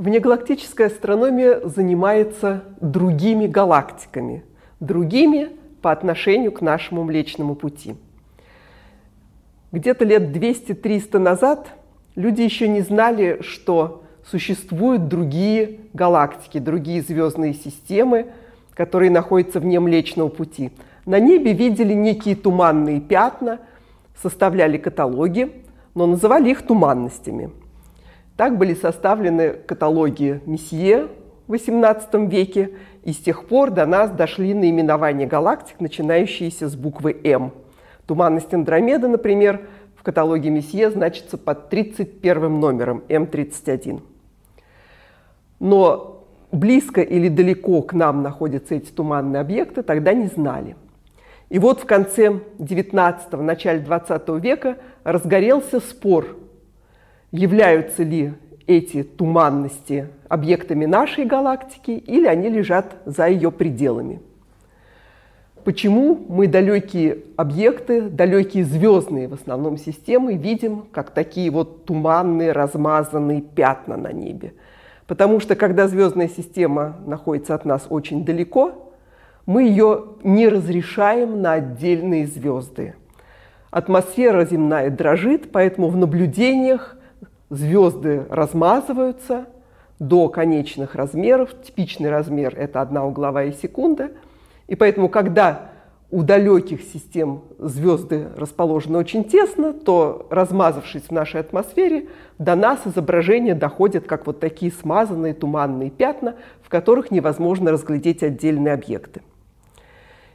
Внегалактическая астрономия занимается другими галактиками, другими по отношению к нашему Млечному Пути. Где-то лет 200-300 назад люди еще не знали, что существуют другие галактики, другие звездные системы, которые находятся вне Млечного Пути. На небе видели некие туманные пятна, составляли каталоги, но называли их туманностями – так были составлены каталоги Месье в XVIII веке, и с тех пор до нас дошли наименования галактик, начинающиеся с буквы М. Туманность Андромеды, например, в каталоге Месье значится под 31 номером М31. Но близко или далеко к нам находятся эти туманные объекты, тогда не знали. И вот в конце 19-го, начале 20 века разгорелся спор являются ли эти туманности объектами нашей галактики или они лежат за ее пределами. Почему мы далекие объекты, далекие звездные в основном системы видим как такие вот туманные, размазанные пятна на небе? Потому что когда звездная система находится от нас очень далеко, мы ее не разрешаем на отдельные звезды. Атмосфера земная дрожит, поэтому в наблюдениях звезды размазываются до конечных размеров. Типичный размер – это одна угловая секунда. И поэтому, когда у далеких систем звезды расположены очень тесно, то, размазавшись в нашей атмосфере, до нас изображения доходят как вот такие смазанные туманные пятна, в которых невозможно разглядеть отдельные объекты.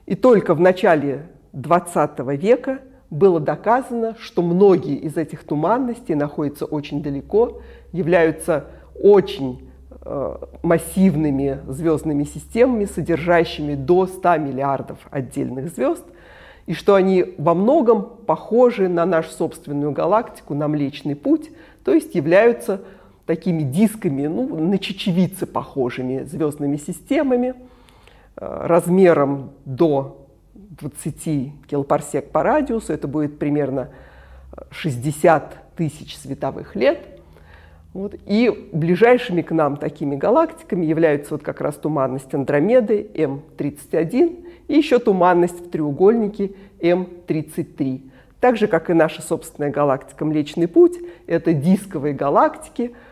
И только в начале XX века – было доказано, что многие из этих туманностей находятся очень далеко, являются очень э, массивными звездными системами, содержащими до 100 миллиардов отдельных звезд, и что они во многом похожи на нашу собственную галактику, на Млечный Путь, то есть являются такими дисками, ну, на чечевицы похожими звездными системами, э, размером до 20 килопарсек по радиусу, это будет примерно 60 тысяч световых лет. Вот. И ближайшими к нам такими галактиками являются вот как раз туманность Андромеды М31 и еще туманность в треугольнике М33. Так же, как и наша собственная галактика Млечный Путь, это дисковые галактики –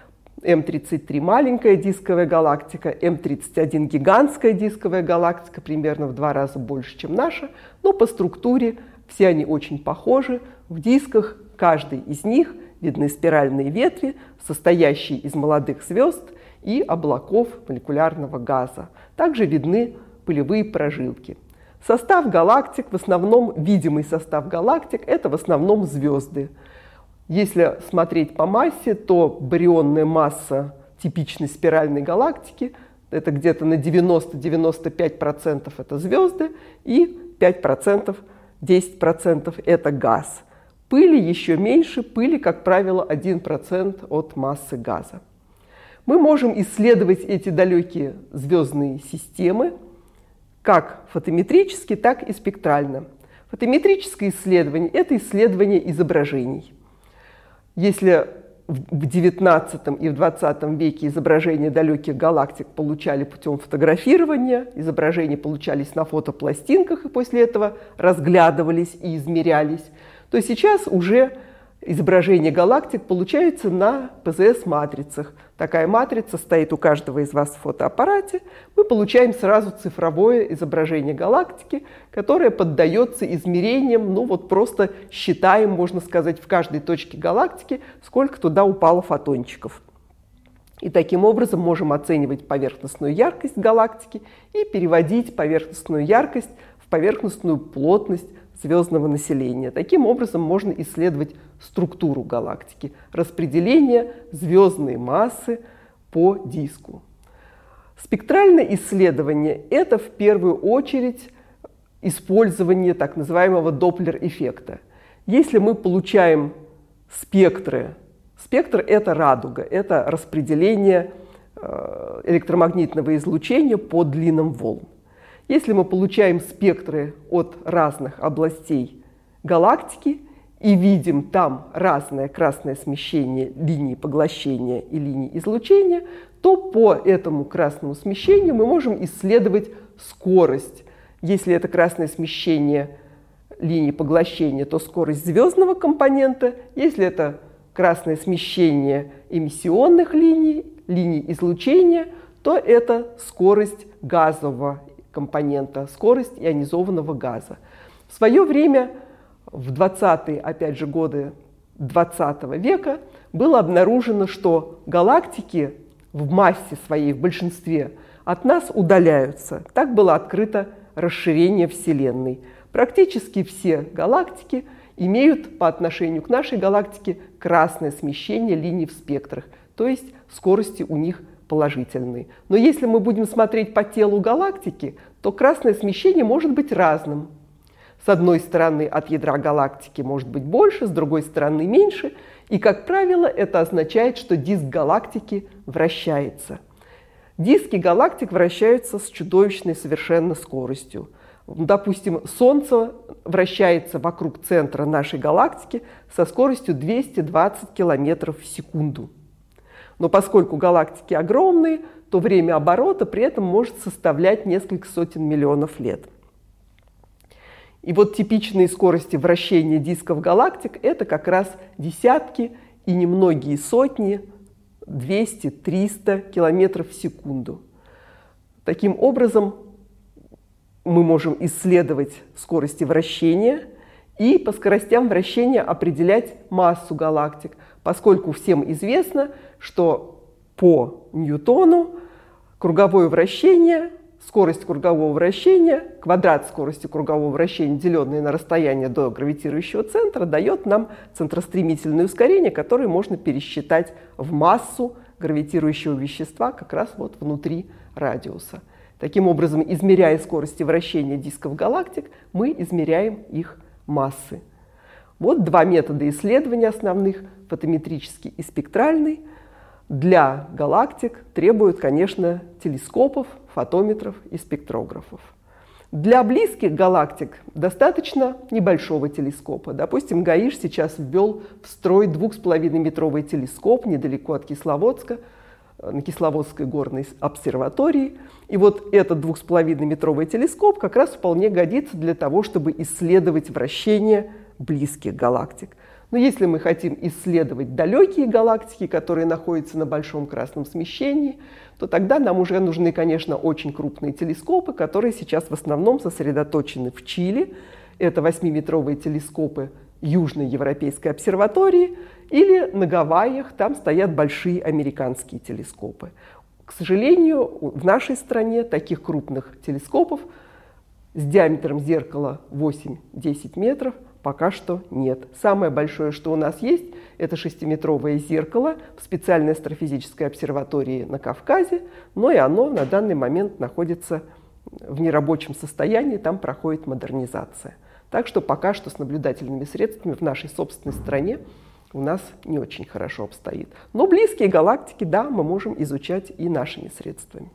М33 маленькая дисковая галактика, М31 гигантская дисковая галактика, примерно в два раза больше, чем наша, но по структуре все они очень похожи. В дисках каждый из них видны спиральные ветви, состоящие из молодых звезд и облаков молекулярного газа. Также видны пылевые прожилки. Состав галактик, в основном видимый состав галактик, это в основном звезды. Если смотреть по массе, то барионная масса типичной спиральной галактики это где-то на 90-95% это звезды и 5%, 10% это газ. Пыли еще меньше, пыли, как правило, 1% от массы газа. Мы можем исследовать эти далекие звездные системы как фотометрически, так и спектрально. Фотометрическое исследование – это исследование изображений – если в XIX и в XX веке изображения далеких галактик получали путем фотографирования, изображения получались на фотопластинках и после этого разглядывались и измерялись, то сейчас уже изображение галактик получается на ПЗС-матрицах. Такая матрица стоит у каждого из вас в фотоаппарате. Мы получаем сразу цифровое изображение галактики, которое поддается измерениям, ну вот просто считаем, можно сказать, в каждой точке галактики, сколько туда упало фотончиков. И таким образом можем оценивать поверхностную яркость галактики и переводить поверхностную яркость в поверхностную плотность звездного населения. Таким образом можно исследовать структуру галактики, распределение звездной массы по диску. Спектральное исследование – это в первую очередь использование так называемого доплер-эффекта. Если мы получаем спектры, спектр – это радуга, это распределение э, электромагнитного излучения по длинам волн. Если мы получаем спектры от разных областей галактики и видим там разное красное смещение линий поглощения и линий излучения, то по этому красному смещению мы можем исследовать скорость. Если это красное смещение линии поглощения, то скорость звездного компонента. Если это красное смещение эмиссионных линий, линий излучения, то это скорость газового компонента, скорость ионизованного газа. В свое время, в 20-е, опять же, годы 20 века, было обнаружено, что галактики в массе своей, в большинстве, от нас удаляются. Так было открыто расширение Вселенной. Практически все галактики имеют по отношению к нашей галактике красное смещение линий в спектрах, то есть скорости у них положительные. Но если мы будем смотреть по телу галактики, то красное смещение может быть разным. С одной стороны, от ядра галактики может быть больше, с другой стороны меньше. И, как правило, это означает, что диск галактики вращается. Диски галактик вращаются с чудовищной совершенно скоростью. Допустим, Солнце вращается вокруг центра нашей галактики со скоростью 220 км в секунду. Но поскольку галактики огромные, то время оборота при этом может составлять несколько сотен миллионов лет. И вот типичные скорости вращения дисков галактик – это как раз десятки и немногие сотни, 200-300 километров в секунду. Таким образом, мы можем исследовать скорости вращения и по скоростям вращения определять массу галактик, поскольку всем известно, что по Ньютону круговое вращение, скорость кругового вращения, квадрат скорости кругового вращения, деленный на расстояние до гравитирующего центра, дает нам центростремительное ускорение, которое можно пересчитать в массу гравитирующего вещества как раз вот внутри радиуса. Таким образом, измеряя скорости вращения дисков галактик, мы измеряем их массы. Вот два метода исследования основных – фотометрический и спектральный. Для галактик требуют, конечно, телескопов, фотометров и спектрографов. Для близких галактик достаточно небольшого телескопа. Допустим, Гаиш сейчас ввел в строй 2,5-метровый телескоп недалеко от Кисловодска – на Кисловодской горной обсерватории. И вот этот двухсполовинометровый телескоп как раз вполне годится для того, чтобы исследовать вращение близких галактик. Но если мы хотим исследовать далекие галактики, которые находятся на большом красном смещении, то тогда нам уже нужны, конечно, очень крупные телескопы, которые сейчас в основном сосредоточены в Чили. Это 8-метровые телескопы Южной Европейской обсерватории, или на Гавайях, там стоят большие американские телескопы. К сожалению, в нашей стране таких крупных телескопов с диаметром зеркала 8-10 метров пока что нет. Самое большое, что у нас есть, это шестиметровое зеркало в специальной астрофизической обсерватории на Кавказе, но и оно на данный момент находится в нерабочем состоянии, там проходит модернизация. Так что пока что с наблюдательными средствами в нашей собственной стране у нас не очень хорошо обстоит. Но близкие галактики, да, мы можем изучать и нашими средствами.